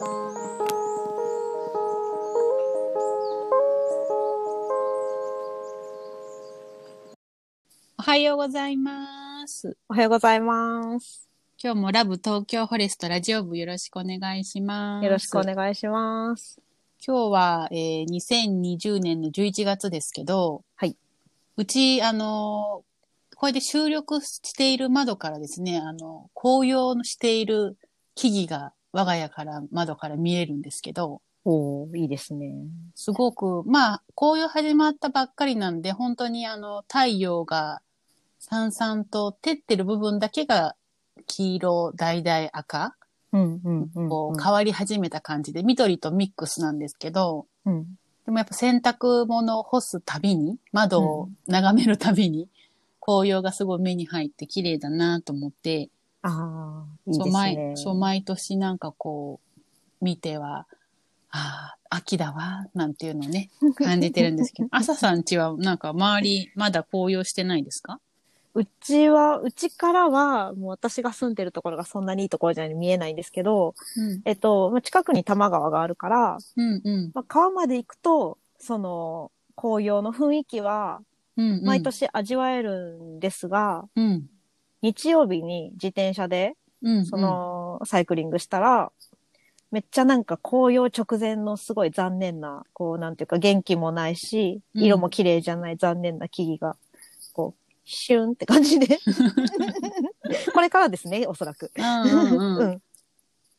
おはようございます。おはようございます。今日もラブ東京フォレストラジオ部よろしくお願いします。よろしくお願いします。今日は、えー、2020年の11月ですけど、はい。うち、あのーこれで収録している窓からですね、あの、紅葉している木々が我が家から窓から見えるんですけど、おー、いいですね。すごく、まあ、紅葉始まったばっかりなんで、本当にあの、太陽がさんさんと照ってる部分だけが黄色、橙、赤、うん、うん、うん。こう変わり始めた感じで、緑とミックスなんですけど、うん。でもやっぱ洗濯物を干すたびに、窓を眺めるたびに、紅葉がすごい目に入って綺麗だなと思って、あー、いいそうですね毎。そう毎年なんかこう、見ては、ああ、秋だわ、なんていうのをね、感じてるんですけど、朝さんちはなんか周り、まだ紅葉してないですか？うちは、うちからは、もう私が住んでるところがそんなにいいところじゃない見えないんですけど、うん。えっと、まあ近くに多摩川があるから、うんうん。まあ、川まで行くと、その、紅葉の雰囲気は、うん、うん。毎。年味わえるんですが、うん。日曜日に自転車で、うん。その、サイクリングしたら、めっちゃなんか紅葉直前のすごい残念な、こうなんていうか元気もないし、うん色も綺麗じゃない残念な木々が、こう、シュンって感じで。これからですね、おそらく。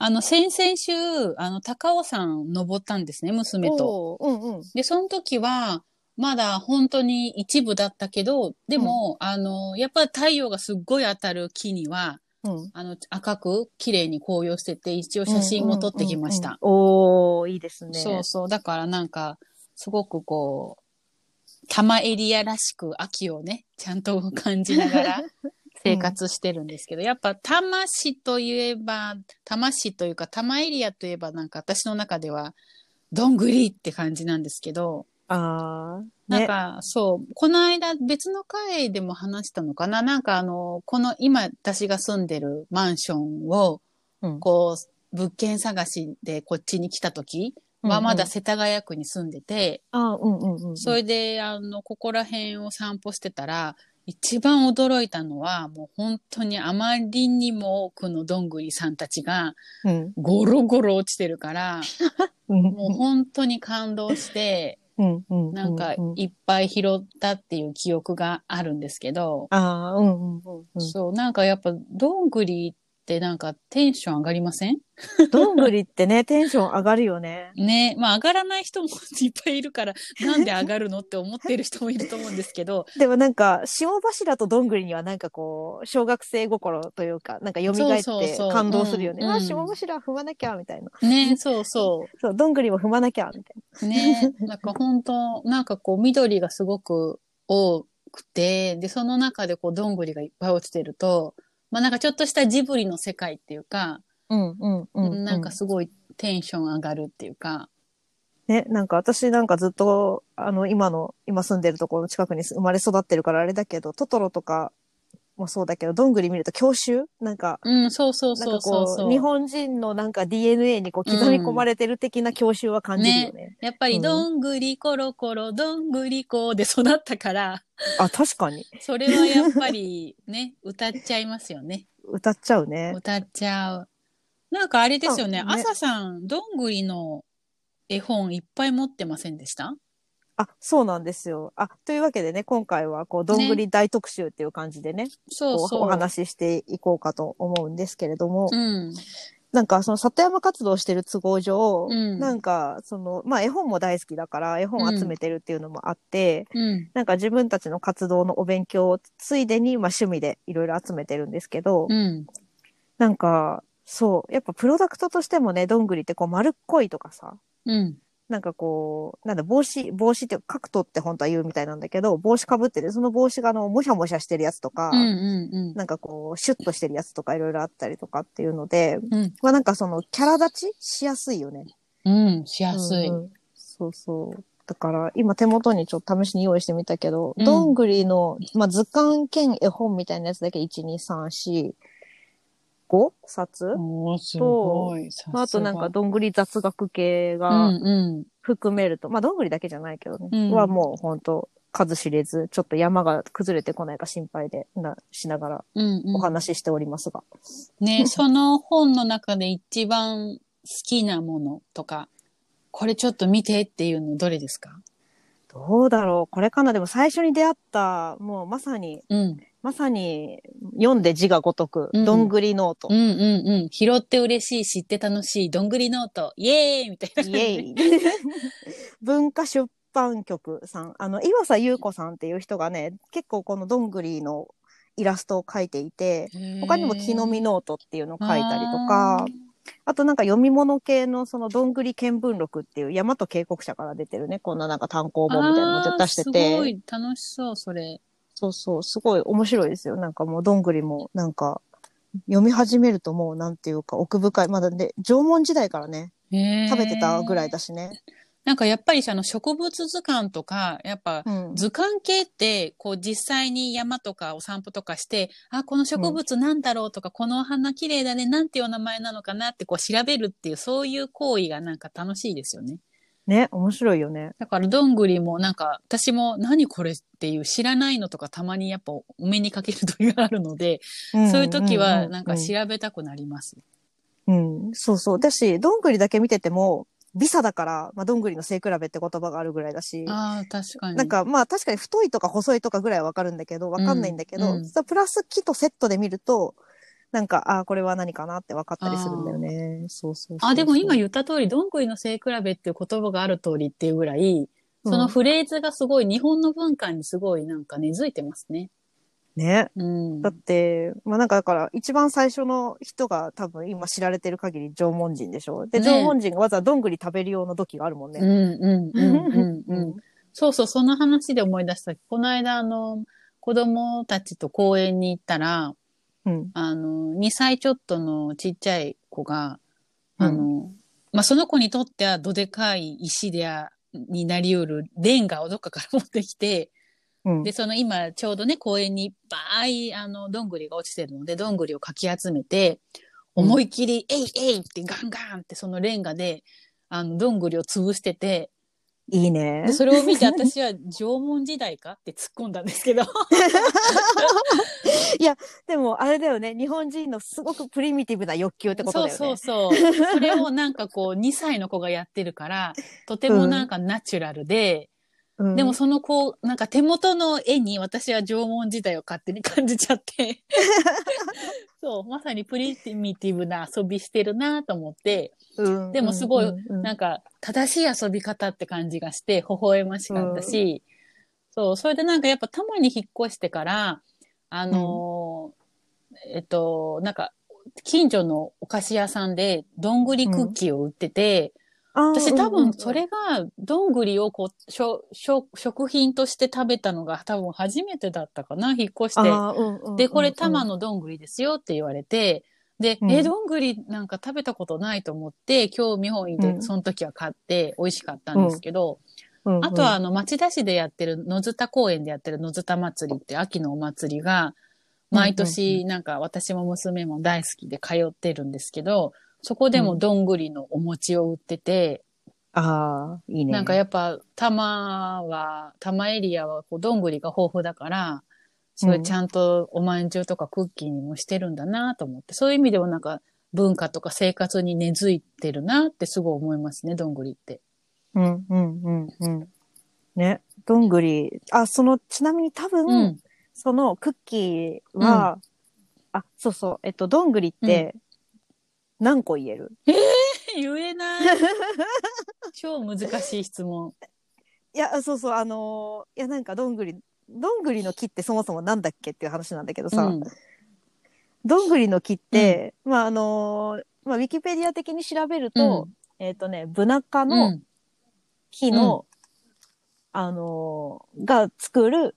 あの、先々週、あの、高尾山登ったんですね、娘と。うんうん。で、その時は、まだ本当に一部だったけど、でも、あの、やっぱり太陽がすっごい当たる木には、うん。あの、赤く綺麗に紅葉してて、一応写真も撮ってきました。うんうんうんうん。おー、いいですね。そうそう。だからなんか、すごくこう、多摩エリアらしく秋をね、ちゃんと感じながら 生活してるんですけど、やっぱ多摩市といえば、多摩市というか多摩エリアといえばなんか私の中では、どんぐりって感じなんですけど、あー。ね。なんか、そう、この間別の回でも話したのかな？なんかあの、この今私が住んでるマンションを、うんこう、物件探しでこっちに来た時はまだ世田谷区に住んでて。それで、あの、ここら辺を散歩してたら、一番驚いたのは、もう本当にあまりにも多くのどんぐりさんたちが、うん。ゴロゴロ落ちてるから、うん。もう本当に感動して。なんかいっぱい拾ったっていう記憶があるんですけど、ああ、うんうんうんうん。そう、なんかやっぱどんぐりってなんかテンション上がりません？どんぐりってね、テンション上がるよね。ね。まあ上がらない人もいっぱいいるから、なんで上がるのって思ってる人もいると思うんですけど、でもなんか、霜柱とどんぐりにはなんかこう、小学生心というか、なんか蘇って感動するよね。あ、うんうん霜柱踏まなきゃ、みたいな。ね、そうそう。そう、どんぐりも踏まなきゃ、みたいね、なんか本当、なんかこう緑がすごく多くて、で、その中でこうどんぐりがいっぱい落ちてると、まあなんかちょっとしたジブリの世界っていうか、な。うんうんうん、なんかすごいテンション上がるっていうか、ね、なんか私なんかずっと、あの、今の、今住んでるところの近くに生まれ育ってるからあれだけど、トトロとかもそうだけど、どんぐり見ると郷愁？なんか、うん、そうそうなんかそうそうそう。こう、日本人のなんか DNA にこう刻み込まれてる的な郷愁は感じるよね。やっぱりうんどんぐりころころ、どんぐりこで育ったから、あ、確かに。それはやっぱりね、歌っちゃいますよね。歌っちゃうね。歌っちゃう。なんかあれですよね、そうね朝さん、どんぐりの絵本いっぱい持ってませんでした？あ、そうなんですよ。あ、というわけでね、今回は、こう、どんぐり大特集っていう感じでね、こうそうそう。お話ししていこうかと思うんですけれども、うん。なんか、その里山活動してる都合上、うんなんか、その、まあ、絵本も大好きだから、絵本集めてるっていうのもあって、うん。なんか自分たちの活動のお勉強をついでに、まあ、趣味でいろいろ集めてるんですけど、うん。なんか、そう、やっぱプロダクトとしてもね、どんぐりってこう丸っこいとかさ、うん。なんかこう、なんだ、帽子、帽子っていうか、角取って本当は言うみたいなんだけど、帽子かぶってて、その帽子があの、もしゃもしゃしてるやつとか、うん。うん。なんかこう、シュッとしてるやつとかいろいろあったりとかっていうので、うん。まあなんかその、キャラ立ちしやすいよね。うん。しやすい。うんうんそうそう。だから、今手元にちょっと試しに用意してみたけど、うんどんぐりの、まあ図鑑兼絵本みたいなやつだけ1、2、3、4、5冊、おーすごい。さすがまあ、あとなんか、どんぐり雑学系うがんうん。含めると、まあ、どんぐりだけじゃないけどね、うんはもう本当数知れず、ちょっと山が崩れてこないか心配でな、しながらうんうん、お話ししておりますが。ね、その本の中で一番好きなものとか、これちょっと見てっていうのどれですか？どうだろうこれかなでも最初に出会った、もうまさに、うん。まさに読んで字が如く、うんどんぐりノートうん。うんうん。拾って嬉しい、知って楽しい、どんぐりノート、イエーイみたいな。イエイ文化出版局さん、あの、岩佐優子さんっていう人がね、結構このどんぐりのイラストを描いていて、他にも木の実ノートっていうのを書いたりとか、あとなんか読み物系のそのどんぐり見聞録っていう山と溪谷社から出てるね、こんななんか単行本みたいなのも出してあーすごて、い楽しそう、それ。そうそう、すごい面白いですよ。なんかもうどんぐりもなんか読み始めるともうなんていうか奥深い。まだね、縄文時代からね、食べてたぐらいだしね。なんかやっぱりさあの植物図鑑とか、やっぱうん。図鑑系って、こう実際に山とかお散歩とかして、あ、この植物なんだろうとか、このお花綺麗だね、なんていうお名前なのかなってこう調べるっていう、そういう行為がなんか楽しいですよね。ね、面白いよね。だからどんぐりもなんか、私も何これっていう知らないのとかたまにやっぱお目にかける時があるので、そういう時はなんか調べたくなります。うん、うんそうそう。だし、どんぐりだけ見てても、微差だから、まあ、どんぐりの背比べって言葉があるぐらいだし、ああ、確かに。なんかまあ確かに太いとか細いとかぐらいはわかるんだけど、わかんないんだけど、うんうんプラス木とセットで見ると、なんか、ああ、これは何かなって分かったりするんだよね。そうそうあ、でも今言った通り、どんぐりの背比べっていう言葉がある通りっていうぐらい、そのフレーズがすごい日本の文化にすごいなんか根付いてますね。ね。うん。だって、まあなんかだから、一番最初の人が多分今知られてる限り縄文人でしょ。で、ね縄文人がわざわざどんぐり食べる用の土器があるもんね。うんうんうんうんううんん。そうそう、その話で思い出した。この間、あの、子供たちと公園に行ったら、うん。あの、2歳ちょっとのちっちゃい子が、うんあの、まあ、その子にとってはどでかい石であ、になりうるレンガをどっかから持ってきて、うん。で、その今ちょうどね、公園にいっぱい、あの、どんぐりが落ちてるので、どんぐりをかき集めて、思いっきり、えいえいってガンガンってそのレンガで、あの、どんぐりを潰してて、いいねで。それを見て 私は縄文時代かって突っ込んだんですけど。でも、あれだよね。日本人のすごくプリミティブな欲求ってことだよね。そうそうそう。それをなんかこう、2歳の子がやってるから、とてもなんかナチュラルで、うん。でもその子、なんか手元の絵に私は縄文時代を勝手に感じちゃって。そう、まさにプリミティブな遊びしてるなと思って、うん。でもすごいうんうんなんか正しい遊び方って感じがして、微笑ましかったし、そう、それでなんかやっぱたまに引っ越してから、あのーえっと、なんか、近所のお菓子屋さんでどんぐりクッキーを売ってて、私多分それがどんぐりをこう、しょしょ食品として食べたのが多分初めてだったかな、引っ越して。うんうんうんで、これ玉のどんぐりですよって言われて、で、うん。え、どんぐりなんか食べたことないと思って、興味本位でうん。その時は買って美味しかったんですけど、うんうん。あとはあの町田市でやってる野津田公園でやってる野津田祭りって秋のお祭りが、毎年なんか私も娘も大好きで通ってるんですけど、そこでもどんぐりのお餅を売ってて、ああ、いいね。なんかやっぱ、多摩は、多摩エリアはこうどんぐりが豊富だから、それちゃんとおまんじゅうとかクッキーにもしてるんだなと思って、そういう意味でもなんか文化とか生活に根付いてるなってすごい思いますね、どんぐりって。うん、うん、うん、うん。ね、どんぐり。あ、その、ちなみに多分、うん。そのクッキーは、あ、そうそう、えっと、どんぐりって、何個言える、言えない。超難しい質問。いや、そうそう、あのーいや、なんかどんぐり、どんぐりの木ってそもそもなんだっけっていう話なんだけどさ、うんどんぐりの木って、まあ、あのーまあ、ウィキペディア的に調べると、うんえっ、とね、ブナ科うのん。木の、あのーが作る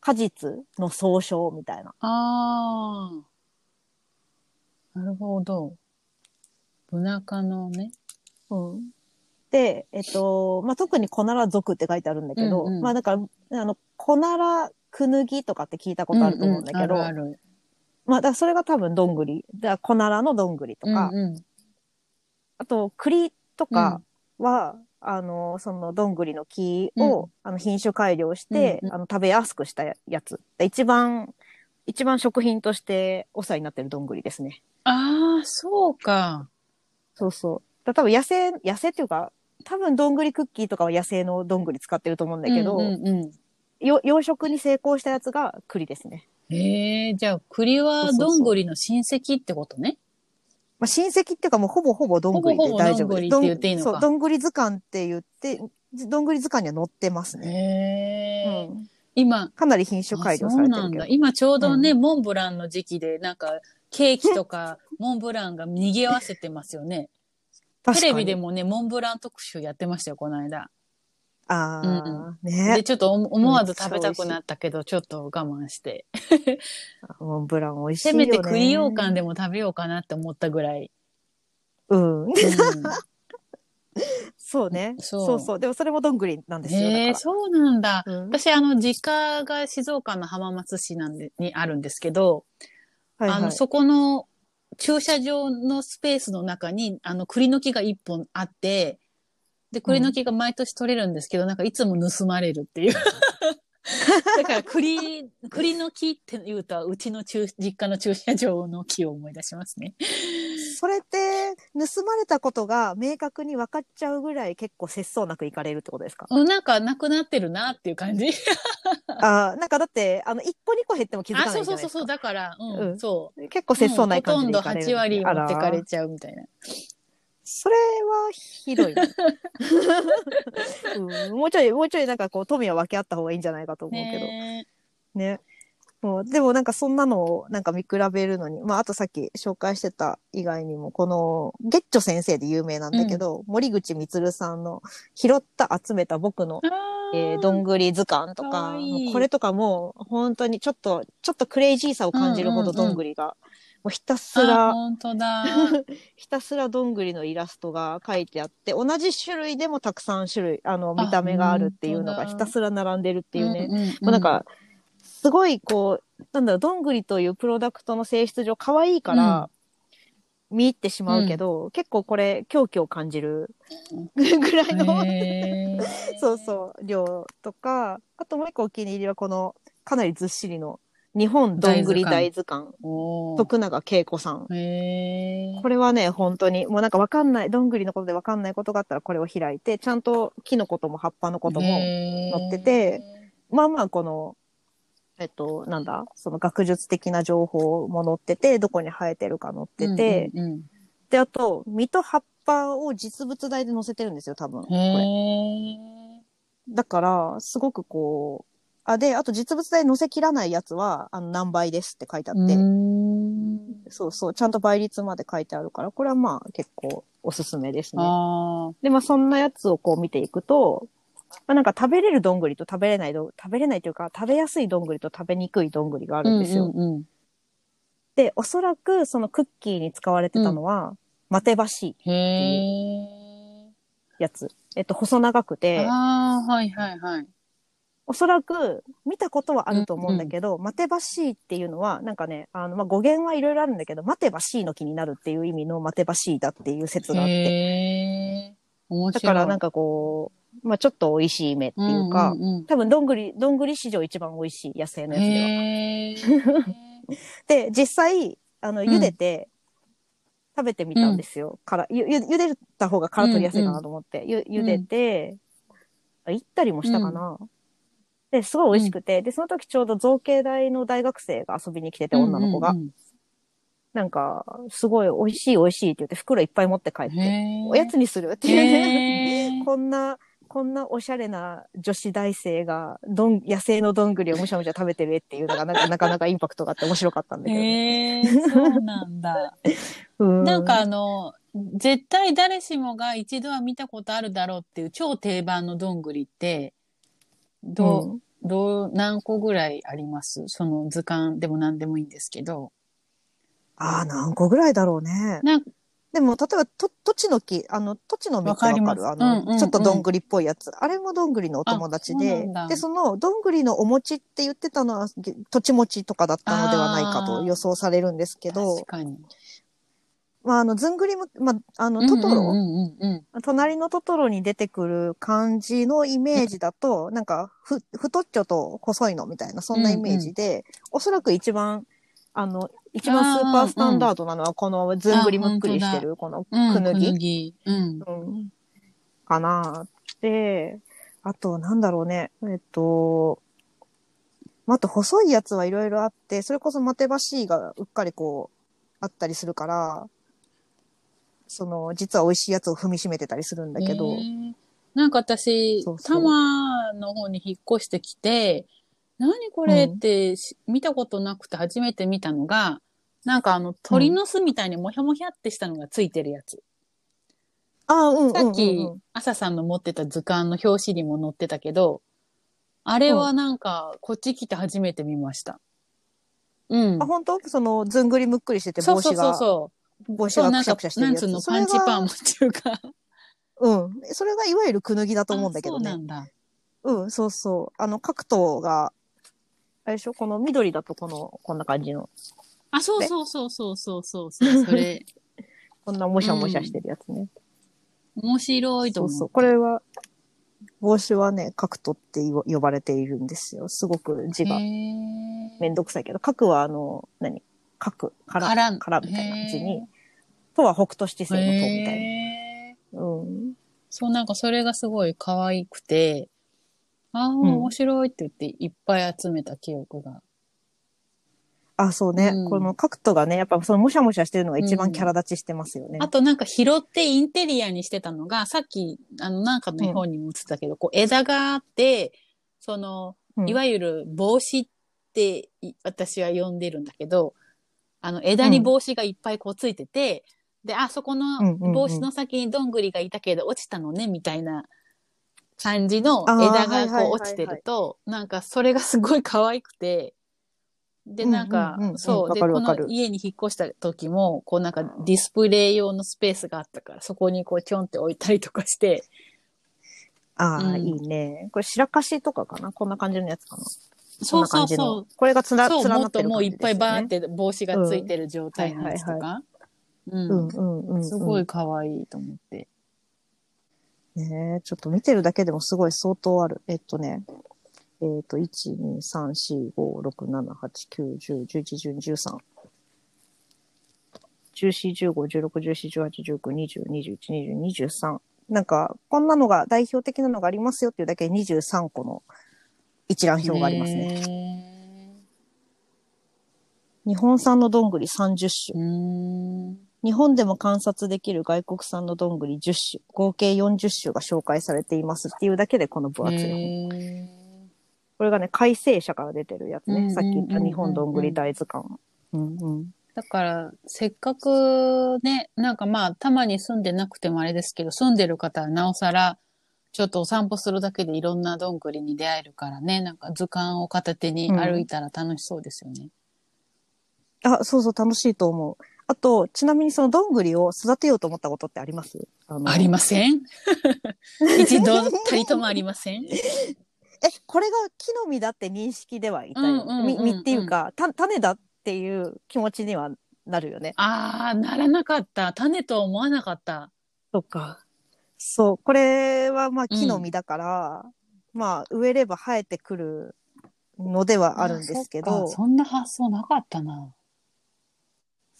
果実の総称みたいな。ああ。なるほど。ブナ科のね。うん。で、えっと、まあ、特にコナラ属って書いてあるんだけど、うんうんまあ、だから、あの、コナラクヌギとかって聞いたことあると思うんだけど、ううあるある。まあ、だからそれが多分どんぐり。だから小奈良のどんぐりとか、うんうんあと栗とかは、あの、そのどんぐりの木を、うあの品種改良して、うんうんあの食べやすくしたやつ。で一番、一番食品としてお世話になってるどんぐりですね。ああ、そうか。そうそう。だ多分野生、野生っていうか、多分どんぐりクッキーとかは野生のどんぐり使ってると思うんだけど、うんうんうんよ養殖に成功したやつが栗ですね。へえ、じゃあ栗はどんぐりの親戚ってことね？まあ、親戚っていうかもうほぼほぼどんぐりで大丈夫ほぼほぼどんぐりって言っていいのかどんぐり図鑑って言って、どんぐり図鑑には載ってますね。へえ、うん。今、かなり品種改良あされてるけどそうなんだ。。今ちょうどね、モンブランの時期で、なんか、ケーキとか、モンブランが賑わせてますよね。テレビでもね、モンブラン特集やってましたよ、この間。ああ、で、ね。ちょっと思思わず食べたくなったけど、ちょっと我慢して。モンブラン美味しいせよね。めて栗羊羹でも食べようかなって思ったぐらい。うん。うんそうね。そうそうそう。でもそれもどんぐりなんですよ。へえ、だかそうなんだ。ら。うん私、あの、実家が静岡の浜松市なんで、にあるんですけど、はいはいあの、そこの駐車場のスペースの中に、あの、栗の木が一本あって、で、栗の木が毎年取れるんですけど、なんかいつも盗まれるっていう。だから栗、栗の木って言うと、うちの駐実家の駐車場の木を思い出しますね。それって、盗まれたことが明確に分かっちゃうぐらい結構節操なくいかれるってことですか？うんなんかなくなってるなっていう感じ。ああ、なんかだって、あの、1個2個減っても気づかあ、ない。そうそうそうそう、だから、うん、うんそう。結構節操ない感じでうんほとんど8割持ってかれちゃうみたいな。それはひどいね、うん。もうちょい、もうちょいなんかこう、富は分け合った方がいいんじゃないかと思うけど。ねね。もうでもなんかそんなのをなんか見比べるのに、まああとさっき紹介してた以外にも、このゲッチョ先生で有名なんだけど、森口充さんの拾った集めた僕の、あえーどんぐり図鑑とかか、わいいこれとかもう本当にちょっと、ちょっとクレイジーさを感じるほどどんぐりが、もうひたすあら、本当だ。ひたすらどんぐりのイラストが書いてあって、同じ種類でもたくさん種類、あの、見た目があるっていうのがひたすら並んでるっていうね。んんもうなんか、すごいこう、なんだろう、どんぐりというプロダクトの性質上可愛いから、見入ってしまうけど、結構これ狂気を感じる ぐらいの、へー。そうそう、量とか、あともう一個お気に入りはこの、かなりずっしりの、日本どんぐり大図鑑、おー徳永恵子さん。へー。これはね、本当に、もうなんかわかんない、どんぐりのことでわかんないことがあったらこれを開いて、ちゃんと木のことも葉っぱのことも、へー。載っててまあまあこの、えっと、なんだ、その学術的な情報も載ってて、どこに生えてるか載ってて、うんうんで、あと、実と葉っぱを実物大で載せてるんですよ、多分。こうんれ。へだから、すごくこう、あ、で、あと実物大載せきらないやつは、あの、何倍ですって書いてあって、そうそう、ちゃんと倍率まで書いてあるから、これはまあ結構おすすめですね。あで、まあそんなやつをこう見ていくと、まあ、なんか食べれるどんぐりと食べれないどん、食べれないというか、食べやすいどんぐりと食べにくいどんぐりがああるんですよ。うんうんうんで、おそらくそのクッキーに使われてたのは、待てばしいへやつ。えっと、細長くえ。て、ああ、はいはいはい。おそらく見たことはあると思うんだけど、待てばしいっていうのは、なんかね、あの、まあ、語源はいろいろあるんだけど、待てばしいの木になるっていう意味の待てばしいだっていう説があって、へえ。面白い。だからなんかこう、まあ、ちょっと美味しい芽っていうか、んん多分どんぐり、どんぐり史上一番美味しい野生のやつでは。で、実際、あの、うん茹でて、食べてみたんですよ。から、ゆ、ゆ、茹でた方が殻取りやすいかなと思って、ゆ、茹でて、あ行ったりもしたかな。で、すごい美味しくて、で、その時ちょうど造形大の大学生が遊びに来てて、女の子が。うんうんなんか、すごい美味しい美味しいって言って袋いっぱい持って帰って。おやつにするっていうね。こんな、こんなおしゃれな女子大生が、どん、野生のどんぐりをむしゃむしゃ食べてる絵っていうのがなんか なかなかインパクトがあって面白かったんだけどね。へえ、そうなんだ。うんなんかあの、絶対誰しもが一度は見たことあるだろうっていう超定番のどんぐりって、どう、うんどう、何個ぐらいあります？その図鑑でも何でもいいんですけど。ああ、何個ぐらいだろうね。なんでも、例えば、と、土地の木、あの、土地の実ってわかるあの、うんうんうんちょっとどんぐりっぽいやつ。あれもどんぐりのお友達でで、その、どんぐりのお餅って言ってたのは、げ土地餅とかだったのではないかと予想されるんですけど確、かに。まあ、あの、ずんぐりむ、まあ、あの、トトロ、うんうんうんうん。隣のトトロに出てくる感じのイメージだと、なんか、ふ、太っちょと細いのみたいな、そんなイメージで、おそらく一番、あの、一番スーパースタンダードなのは、このずんぐりむっくりしてる、このうん、くぬぎ？ぎ。うん。うん。かなで、あと、なんだろうね、えっと、まああと、細いやつはいろいろあって、それこそマテバシーがうっかりこう、あったりするから、その、実は美味しいやつを踏みしめてたりするんだけど、なんか私、そうそう多摩の方に引っ越してきて、何これってし、見たことなくて初めて見たのが、なんかあの鳥の巣みたいにもひゃもひゃってしたのがついてるやつ。ああ、うんうん。さっき、朝さんの持ってた図鑑の表紙にも載ってたけど、あれはなんか、こっち来て初めて見ました。うんあ、。本当？その、ずんぐりむっくりしててそうそうそう帽子が、そう。帽子そう、なんかがくしゃくしゃ、してるやつ。なんつうの、パンチパーマっていうか。うん。それがいわゆるくぬぎだと思うんだけどねあそうな。んだ。うん、そうそう。あの、角頭が、あれでしょ？この緑だとこの、こんな感じの、あ、そうそうそうそうそうそうそう。それ、こんなもしゃもしゃしてるやつね。面白いと思う。そうそう。これは、帽子はね、角頭って呼呼ばれているんですよ。すごく字がめんどくさいけど、角はあの、何？角、から、からからみたいな字へに、とは北斗七星の塔みたいな。うん。そう、なんかそれがすごい可愛くて、ああ、ん。面白いって言っていっぱい集めた記憶が。あ、そうね。うん。この角頭がね、やっぱそのもしゃもしゃしてるのが一番キャラ立ちしてますよね。あとなんか拾ってインテリアにしてたのが、さっき、あの、なんかの絵本にも映ってたけど、こう枝があって、その、うん。いわゆる帽子ってい私は呼んでるんだけど、あの枝に帽子がいっぱいこうついてて、で、あそこのうんうんうん。帽子の先にどんぐりがいたけど落ちたのね、みたいな感じの枝がこう落ちてると、なんかそれがすごい可愛くて、で、なんか、うんうんうんうんそう、わで、この家に引っ越した時も、こうなんかディスプレイ用のスペースがあったから、そこにこうちょんって置いたりとかして、ああ、うんいいね。これ白かしとかかなこんな感じのやつかなそうそうこんな感じのそう。これがつな、そう、連もっとなってる感じもういっぱいバーっ。て帽子がついてる状態のやつとうんか。ううんん。うんうん、うん。すごい可愛いと思って。ねえちょっと見てるだけでもすごい相当ある。えっとね、えっと、1、2、3、4、5、6、7、8、9、10、11、12、13。14、15、16、17、18、19、20、21、22、23。なんか、こんなのが代表的なのがありますよっていうだけで23個の一覧表がありますね。ね。日本産のどんぐり30種。日本でも観察できる外国産のどんぐり10種。合計40種が紹介されていますっていうだけでこの分厚い本。へこれがね、改正社から出てるやつね。うんうんうんうんさっき言った日本どんぐり大図鑑。うんうん。ーだから、せっかくね、なんかまあ、たまに住んでなくてもあれですけど、住んでる方はなおさら、ちょっとお散歩するだけでいろんなどんぐりに出会えるからね、なんか図鑑を片手に歩いたら楽しそうですよね。あ、そうそう、楽しいと思う。あと、ちなみにそのどんぐりを育てようと思ったことってあります？あのありません 一度たりともありませんえ、これが木の実だって認識ではいたよ。うんうんうんうんみ実っていうか、た種だっていう気持ちにはなるよね。ああ、ならなかった。種とは思わなかった。そっか。そう、これはまあ木の実だから、まあ植えれば生えてくるのではあるんですけど、そんな発想なかったな。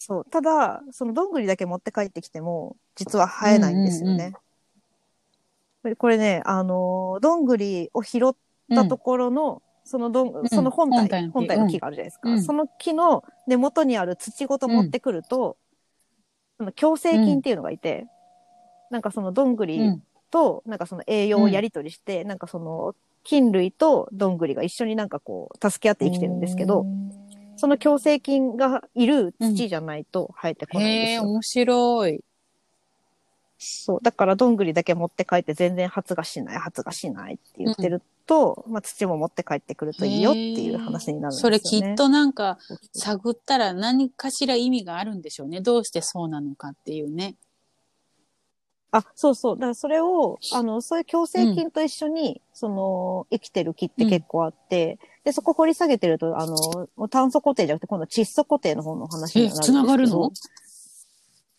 そう。ただ、そのどんぐりだけ持って帰ってきても、実は生えないんですよね。うんうんこれね、あのーどんぐりを拾ったところの、そのどん、その本体、本体の木。本体の木があるじゃないですか。うん。その木の根元にある土ごと持ってくると、その共生菌っていうのがいて、なんかそのどんぐりうん。と、なんかその栄養をやり取りして、なんかその菌類とどんぐりが一緒になんかこう、助け合って生きてるんですけど、その共生菌がいる土じゃないと生えてこないですよ。面白い。そう。だから、どんぐりだけ持って帰って全然発芽しない、発芽しないって言ってると、まあ、土も持って帰ってくるといいよっていう話になるんですよね。それきっとなんか、探ったら何かしら意味があるんでしょうね。どうしてそうなのかっていうね。あ、そうそう。だからそれを、あの、そういう共生菌と一緒に、その、生きてる木って結構あって、で、そこ掘り下げてると、あの、炭素固定じゃなくて、今度窒素固定の方の話になるんですけど。え繋がるの？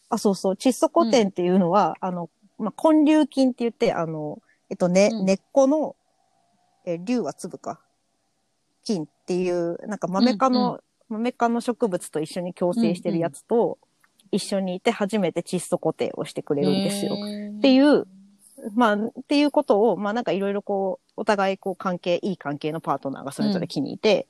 あ、そうそう。窒素固定っていうのは、あの、まあ、根粒菌って言って、あの、えっとね、うん根っこの、え、粒は粒か。菌っていう、なんか豆科の、豆科の植物と一緒に共生してるやつと、一緒にいて初めて窒素固定をしてくれるんですよ。っていう、まあ、っていうことを、まあなんかいろいろこう、お互いこう関係、いい関係のパートナーがそれぞれ木にいて、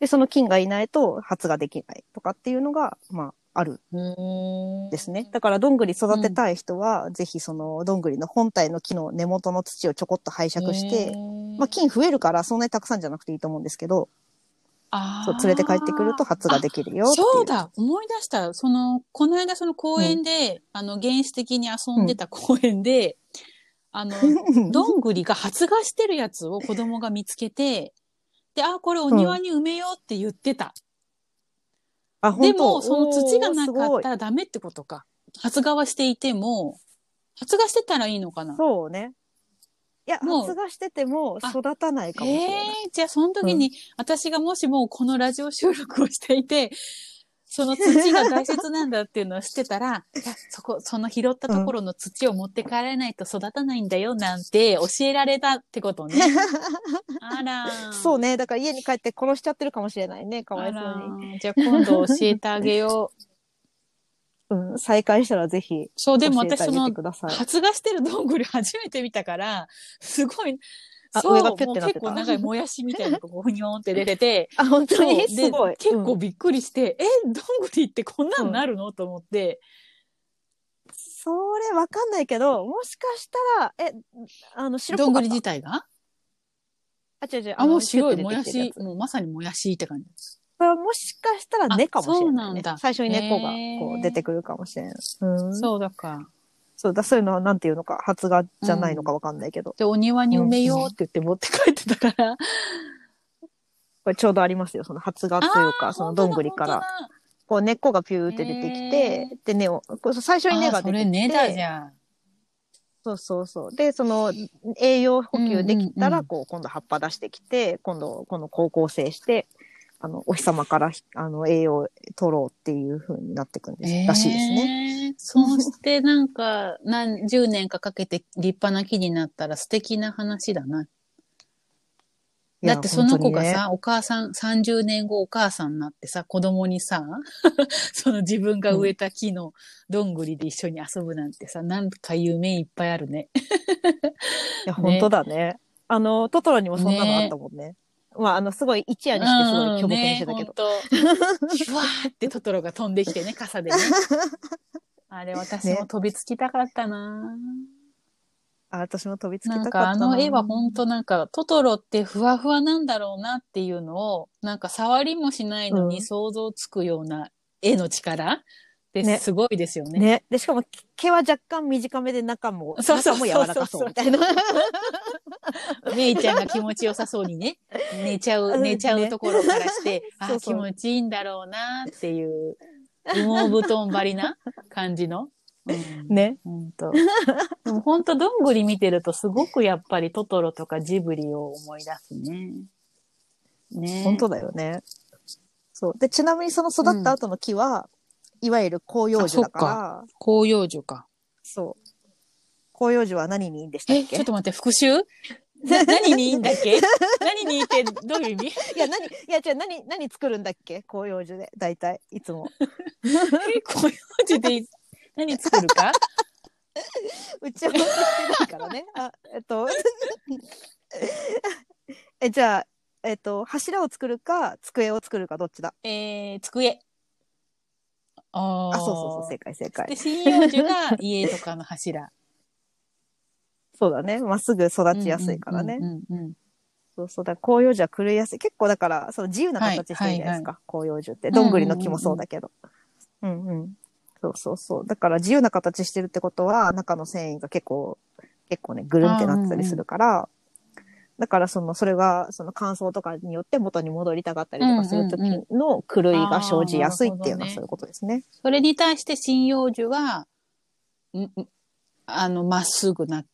で、その菌がいないと発芽できないとかっていうのが、まあ、ある。んですね。だから、どんぐり育てたい人は、ぜひその、どんぐりの本体の木の根元の土をちょこっと拝借して、まあ、菌増えるから、そんなにたくさんじゃなくていいと思うんですけど、そう、連れて帰ってくると発芽できるよ。そうだ思い出した。その、この間その公園で、あの、原始的に遊んでた公園で、あの、どんぐりが発芽してるやつを子供が見つけて、で、あ、これお庭に埋めようって言ってた。あ、で本当？も、その土がなかったらダメってことか。発芽はしていても、発芽してたらいいのかなそうね。いや、もう発芽してても育たないかもしれない。ええじゃあその時に、私がもしもこのラジオ収録をしていて、その土が大切なんだっていうのを知ってたら、そこ、その拾ったところの土を持って帰らないと育たないんだよなんて教えられたってことね。あら。そうね。だから家に帰って殺しちゃってるかもしれないね。かわいそうに。。じゃあ今度教えてあげよう。うん。再会したらぜひそう、でも私その。発芽してるどんぐり初めて見たから、すごい、あそう、結構長いもやしみたいなのがこうふにょんって出てて、あ、本当に？ですごい。結うん構びっくりして、え、どんぐりってこんなんなるの、と思って。それわかんないけど、もしかしたら、え、あの、白っどんぐり自体が？あ、違う違う。あ、もうの白いもやし、もうまさにもやしって感じ。これはもしかしたら根かもしれない、ね。あそうなんだ最初に根っこがこう出てくるかもしれない。うん。そうそうだか。だ、そういうのはなんていうのか、発芽じゃないのかわかんないけど。で、お庭に埋めようって言って持って帰ってたから。これちょうどありますよ。その発芽というか、そのどんぐりから、こう根っこがピューって出てきて、で、根を、こう最初に根が出てきて。あそれ根だじゃん。そうそうそう。で、その栄養補給できたら、うんうんうんこう、今度葉っぱ出してきて、今度、この高校生して、あの、お日様から、あの、栄養を取ろうっていう風になっていくんです、らしいですね。ね。そうしてなんか何十年かかけて立派な木になったら素敵な話だな。だってその子が、本当にねさ、お母さん、30年後お母さんになってさ、子供にさ、その自分が植えた木のどんぐりで一緒に遊ぶなんてさ、なんか夢いっぱいあるね。いや、本当だね。あの、トトロにもそんなのあったもんね。まあ、あの、すごい一夜にしてすごい巨木にしてたけど。ふわ ーってトトロが飛んできてね、傘でね。あれ私も飛びつきたかったな、あ、私も飛びつきなんたかったな。かあの絵は本当なんかトトロってふわふわなんだろうなっていうのをなんか触りもしないのにうん想像つくような絵の力ってねすごいですよね。ね。で、しかも毛は若干短めで中も、そうそうも柔らかそうみたいな。めいちゃんが気持ちよさそうにね、寝ちゃう、うん寝ちゃうところからして、あそうそう気持ちいいんだろうなっていう、羽毛布団張りな感じの。うんね。本当。でも本当どんぐり見てるとすごくやっぱりトトロとかジブリを思い出すね。ね。本当だよね。そう。で、ちなみにその育った後の木は、いわゆる広葉樹だから、紅葉樹か。そう。広葉樹は何にいいんでしたえ、っけ？ちょっと待って、復習 な何にいいんだっけ？何にいいってどういう意味？いや、何、いや、じゃあ何、何作るんだっけ？広葉樹で、大体、いつも。え紅葉樹で何作るか？打ち合わせしてないからね。あ、えっと、え、じゃあ、えっと、柱を作るか、机を作るか、どっちだ？えー、机。あーあ、そうそうそう、正解正解で、。針葉樹が家とかの柱。そうだね。まっすぐ育ちやすいからね。そうそうだ。広葉樹は狂いやすい。結構だから、その自由な形してるじゃないですか。広葉樹って。どんぐりの木もそうだけど。うんうん。そうそうそう。だから自由な形してるってことは、中の繊維が結構、結構ね、ぐるんってなってたりするから、だからその、それが、その乾燥とかによって元に戻りたかったりとかするときの狂いが生じやすいっていうのはそういうことですね。それに対して針葉樹は、んんあの、まっすぐな、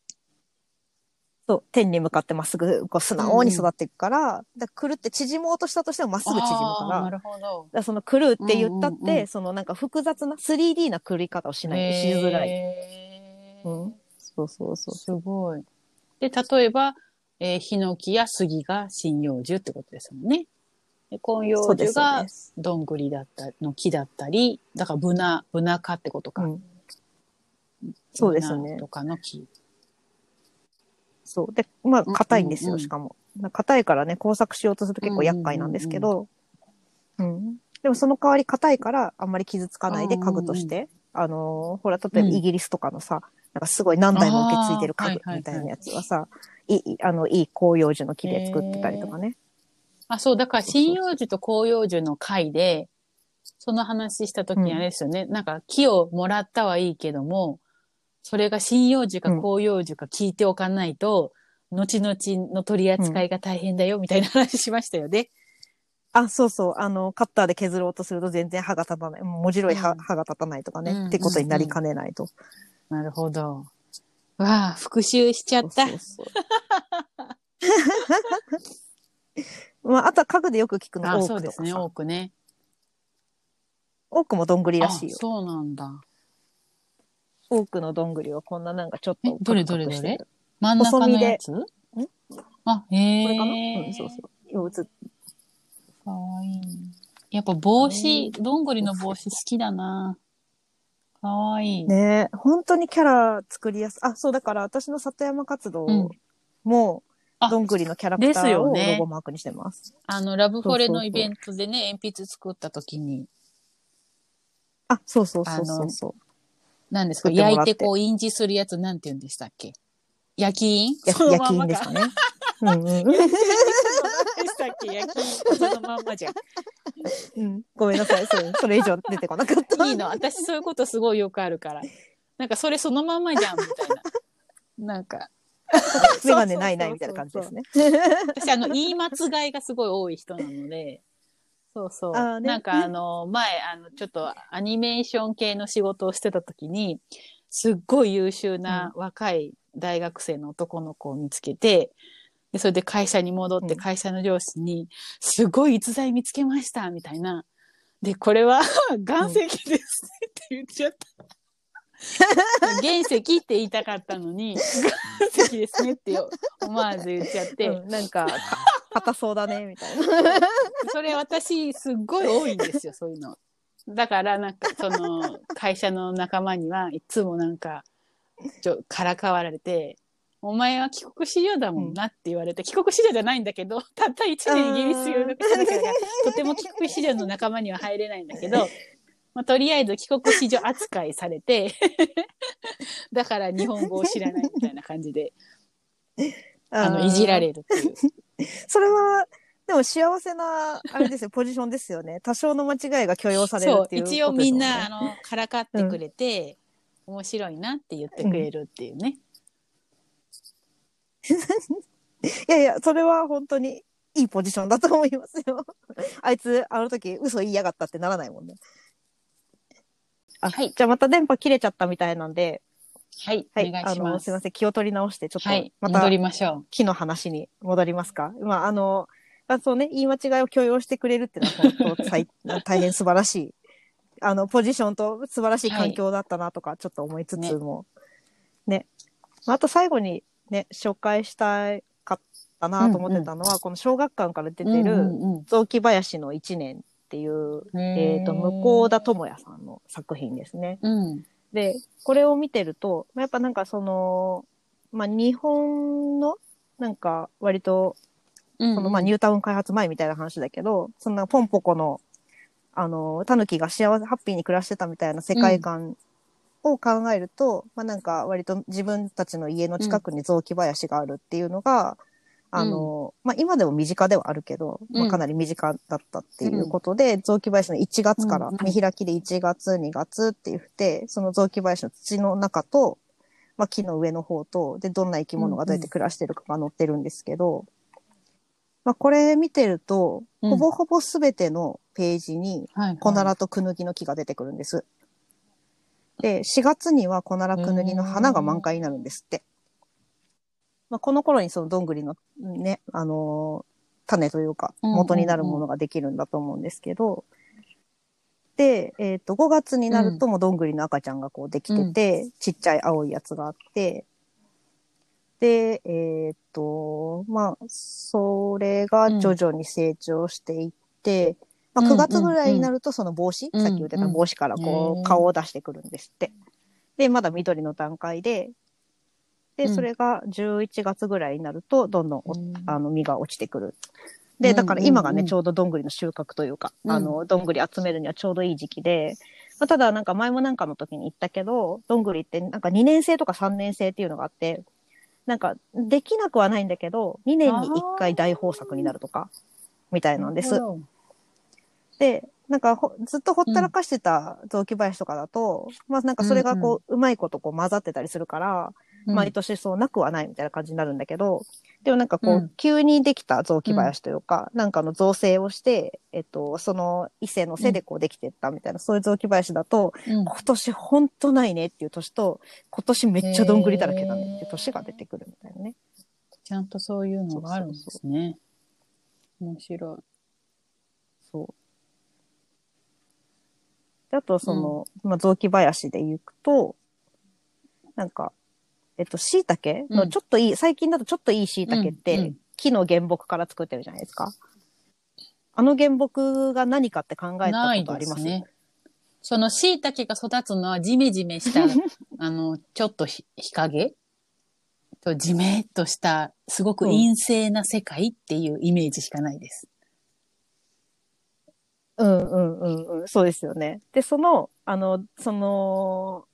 そう、天に向かってまっすぐ、こう、素直に育っていくから、だから狂って縮もうとしたとしてもまっすぐ縮むから、なるほど。らその狂うって言ったって、うんうんうんそのなんか複雑な 3D な狂い方をしない、しづらい。うん。そうそうそう。すごい。で、例えば、えーヒノキや杉が針葉樹ってことですもんね。で根葉樹が。どんぐりだったの木だったり、だからブナ、ブナ科ってことか。うん。そうですねとかの木。そう。で、まあ、うん硬いんですよ、うんうんしかも。硬いからね、工作しようとすると結構厄介なんですけど、うん。でもその代わり硬いから、あんまり傷つかないでうんうんうん家具として、あのーほら、例えばうんイギリスとかのさ、なんかすごい何代も受け継いでる家具あーはいはいはいみたいなやつはさ、いい、あの、いい広葉樹の木で作ってたりとかね。あ、そう、だから針葉樹と広葉樹の会で、その話した時にあれですよね、なんか木をもらったはいいけども、それが針葉樹か広葉樹か聞いておかないと、後々の取り扱いが大変だよ、みたいな話しましたよね。あ、そうそう。あの、カッターで削ろうとすると全然歯が立たない。もう文字ろい歯,、が立たないとかね、うんってことになりかねないと。なるほど。わあ、復習しちゃった。そうそうそう まあ、あとは家具でよく聞くのあ、そうですね。多くね。オークもどんぐりらあ、しいよ。そうなんだ。オークのどんぐりはこんななんかちょっとえどれどれどれ？真ん中のやつ？あ、へえ。これかな？うん、そうそう。ようかわいい。やっぱ帽子、どんぐりの帽子好きだな。かわい。い。ね。え本当にキャラ作りやすあ、そう、だから私の里山活動うん。どんぐりのキャラクターをロゴマークにしてます。あの、ラブフォレのイベントでね、鉛筆作った時に、あ、そうそうそうそうそう。何ですか？焼いてこう印字するやつなんて言うんでしたっけ？焼き印？焼き印ですかね。うんうん何でしたっけ焼き印そのまんまじゃん。うん。ごめんなさい。そうそれ以上出てこなかった。いいの。私そういうことすごいよくあるから。なんかそれそのまんまじゃん、みたいな。なんか、メガネないないみたいな感じですね。私あの、言い間違いがすごい多い人なので、そうそう。ねなんかあの、前、あの、ちょっとアニメーション系の仕事をしてた時に、すっごい優秀な若い大学生の男の子を見つけて、でそれで会社に戻ってうん会社の上司に、すごい逸材見つけましたみたいな。で、これは岩石ですねって言っちゃった。原石って言いたかったのに、岩石ですねって思わず言っちゃって、うんなんか、か硬そうだね、みたいな。それ私すっごい多いんですよ、そういうの。だからなんかその会社の仲間にはいつもなんかちょからかわられて、お前は帰国子女だもんなって言われて、帰国子女じゃないんだけど、たった1年イギリス留学しただけだから、とても帰国子女の仲間には入れないんだけど、まあ、とりあえず帰国子女扱いされて、だから日本語を知らないみたいな感じで、あの、いじられるっていう。それは、でも幸せな、あれですよ、ポジションですよね。多少の間違いが許容されるっ、ていうことです一応。みんな、あの、からかってくれて、面白いなって言ってくれるっていうね。いやいや、それは本当にいいポジションだと思いますよ。あいつ、あの時嘘言いやがったってならないもんね。あ、はいじゃあまた電波切れちゃったみたいなんで、はい、はい、お願いあの、します。すいません、気を取り直して、ちょっと、はい、また戻りましょ木の話に戻りますか。まあ、あの、あそうね、言い間違いを許容してくれるっていうのは本当最大変素晴らしい。あの、ポジションと素晴らしい環境だったなとか、ちょっと思いつつも。ね。まああと最後にね、紹介したかったなと思ってたのは、この小学館から出う。てる、うんうん雑木林の一年っていう、うんえっ、と、向田智也さんの作品ですね。うん。で、これを見てると、まあやっぱなんかその、まあ日本の、なんか割と、うん。そのまあニュータウン開発前みたいな話だけど、そんなポンポコの、あの、タヌキが幸せ、ハッピーに暮らしてたみたいな世界観を考えると、まあなんか割と自分たちの家の近くに雑木林があるっていうのが、あの、まあ、今でも身近ではあるけど、まあ、うんかなり身近だったっていうことで、雑木林の1月からうん。うん見開きで1月、2月って言って、その雑木林の土の中と、まあ、木の上の方と、で、どんな生き物がどうやって暮らしてるかが載ってるんですけど、まあ、これ見てると、うん。ほぼほぼすべてのページに、はい。コナラとクヌギの木が出てくるんです。で、4月にはコナラクヌギの花が満開になるんですって。まあ、この頃にそのどんぐりのね、あのー種というか、うんうんうん。元になるものができるんだと思うんですけど、で、えっ、と、5月になるともうどんぐりの赤ちゃんがこうできてて、ちっちゃい青いやつがあって、で、えっ、と、まあ、それが徐々に成長していって、まあ、うん9月ぐらいになるとその帽子、うんさっき言ってた帽子からこうんう顔を出してくるんですって。で、まだ緑の段階で、で、うん。それが11月ぐらいになると、どんどんおうん。あの実が落ちてくる。で、うんだから今がね、うんうんちょうどどんぐりの収穫というか、うん。あの、どんぐり集めるにはちょうどいい時期で、まあ、ただなんか前もなんかの時に言ったけど、どんぐりってなんか2年生とか3年生っていうのがあって、なんかできなくはないんだけど、2年に1回大豊作になるとか、みたいなんです。で、なんかほずっとほったらかしてた雑木林とかだと、まあなんかそれがこう、うまいことこう混ざってたりするから、毎年そうなくはないみたいな感じになるんだけど、でもなんかこう、うん急にできた雑木林というか、なんかの造成をして、えっと、その伊勢の背でこうできてったみたいな、そういう雑木林だと、うん今年ほんとないねっていう年と、今年めっちゃどんぐりだらけだねっていう年が出てくるみたいなね。ちゃんとそういうのがあるんですね。面白い。そう。であと、その、まあ、雑木林で行くと、なんか、えっと、椎茸うんのちょっといい、最近だとちょっといい椎茸って、うんうん木の原木から作ってるじゃないですか。あの原木が何かって考えたことあります？すね。その椎茸が育つのはジメジメした、あの、ちょっとひ日陰？とジメっとした、すごく陰性な世界っていうイメージしかないです。うんうんうんうん。そうですよね。で、その、あの、その、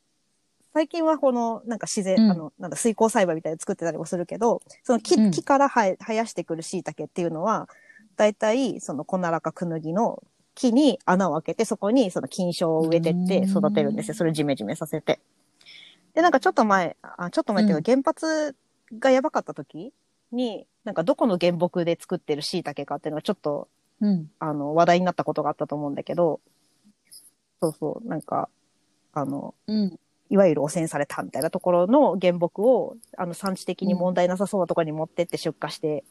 最近はこの、なんか自然、うんあの、なんだ、水耕栽培みたいに作ってたりもするけど、その木,、うん木から生え生やしてくる椎茸っていうのは、大体、その、コナラかクヌギの木に穴を開けて、そこにその菌床を植えてって育てるんですよ。それをジメジメさせて。で、なんかちょっと前、あちょっと前っていうか、原発がやばかった時に、なんかどこの原木で作ってる椎茸かっていうのがちょっとうん。あの、話題になったことがあったと思うんだけど、そうそう、なんか、あの、うん。いわゆる汚染されたみたいなところの原木を、あの、産地的に問題なさそうなところに持ってって出荷して、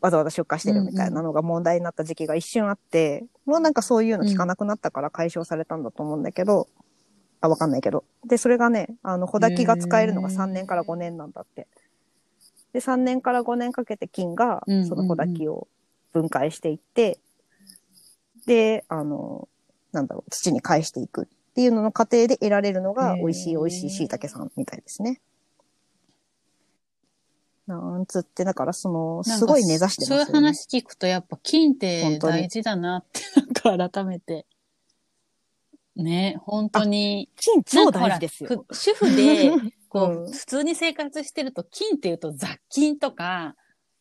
わざわざ出荷してるみたいなのが問題になった時期が一瞬あって、もうなんかそういうの聞かなくなったから解消されたんだと思うんだけど、あ、わかんないけど。で、それがね、あの、穂滝が使えるのが3年から5年なんだって。で、3年から5年かけて菌がうんうんう、んその穂滝を分解していって、で、あの、なんだろう、土に返していくっていうのの過程で得られるのが、美味しい美味しい椎茸さんみたいですね。なんつって、だからその、すごい根ざしてますよね。そういう話聞くとやっぱ金って大事だなって、なんか改めて。ね、本当に。金超大事ですよ。主婦で、こう、うん普通に生活してると、金っていうと雑菌とか、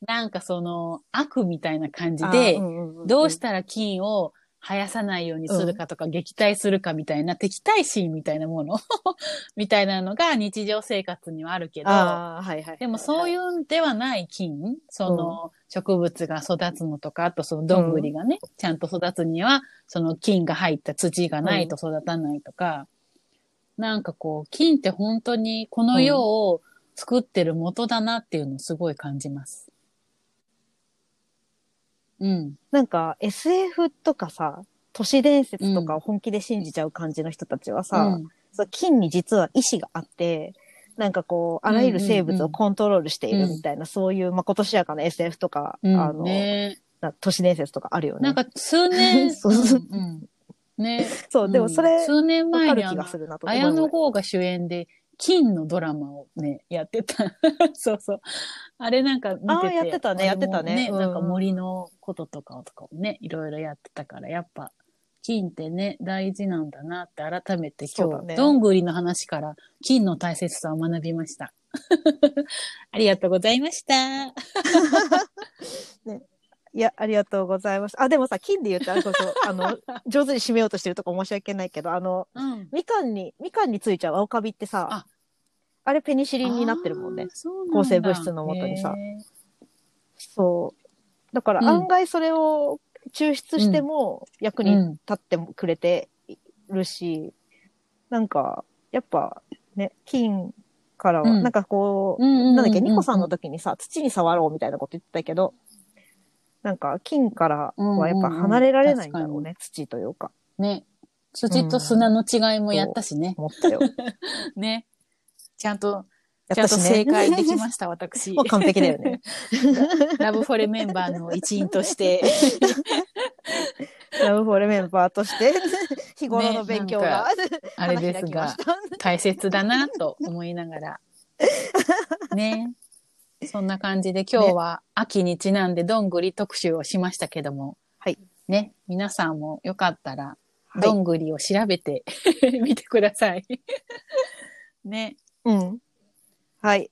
なんかその悪みたいな感じで、どうしたら菌を生やさないようにするかとか、撃退するかみたいな、敵対心みたいなもの？みたいなのが日常生活にはあるけど、はいはい。でもそういうんではない菌、その植物が育つのとか、あとそのどんぐりがね、ちゃんと育つには、その菌が入った土がないと育たないとか、なんかこう、菌って本当にこの世を作ってる元だなっていうのをすごい感じます。うん。なんか SF とかさ、都市伝説とかを本気で信じちゃう感じの人たちはさ、うんそう金に実は意志があって、なんかこう、あらゆる生物をコントロールしているみたいな、そういう、まことしやかな SF とか、うんあの、ねな都市伝説とかあるよね。なんか数年、そうそううんうんねそう、でもそれ、うん数年前にあのがするなと。綾野剛が主演で、金のドラマをね、やってた。そうそう。あれなんか見てて。あーやってたねやってたねうんなんか森のこととかとかをね、いろいろやってたから、やっぱ、金ってね、大事なんだなって改めて今日、ねどんぐりの話から金の大切さを学びました。ありがとうございました。いや、ありがとうございます。あ、でもさ、金で言ったら、そうそう、あの、上手に締めようとしてるとこ申し訳ないけど、あの、うん。みかんに、みかんについちゃう青カビってさ、ああれペニシリンになってるもんね。んだ。抗生物質のもとにさ。そう。だからうん。案外それを抽出しても役にうん立ってくれてるし、なんか、やっぱね、金からは、うん。なんかこう、うんうんうんうん。なんだっけ、ニコさんの時にさ、土に触ろうみたいなこと言ってたけど、なんか金からはやっぱ離れられないんだろうね、土というか、ね。土と砂の違いもやったしね。思ったよ。ね。ちゃんと、やちゃんと正解できしました、私もう。完璧だよね。ラブフォレメンバーの一員として。ラブフォーレメンバーとして、日頃の勉強が、あれですが大切だなと思いながら。ね。そんな感じで今日は秋にちなんでどんぐり特集をしましたけども。はい。ね。皆さんもよかったら、はいどんぐりを調べてみてください。ね。うん。はい。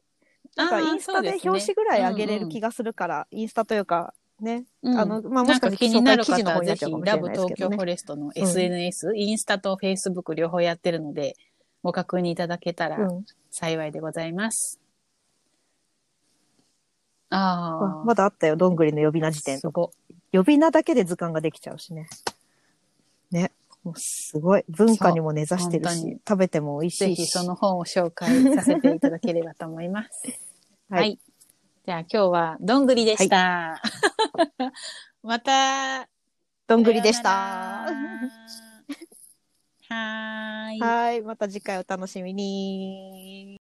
なんかあーインスタで表紙ぐらい上げれる気がするから、インスタというか、ね。うんあの、まあ、もなんかしかして気になる紹介記事の方はぜひ方になっちゃうか、もしラれないですけどねブ東京フォ。レストの SNS、インスタとフェイスブック両方やってるので、ご確認いただけたらうん。幸いでございます。あああ、まだあったよ、どんぐりの呼び名辞典とか。すご。呼び名だけで図鑑ができちゃうしね。ね。もうすごい。文化にも根ざしてるし、食べても美味しぜいし。ひその本を紹介させていただければと思います。は はいい。じゃあ今日はどんぐりでした。また。どんぐりでしさた。はーい。はい。また次回お楽しみに。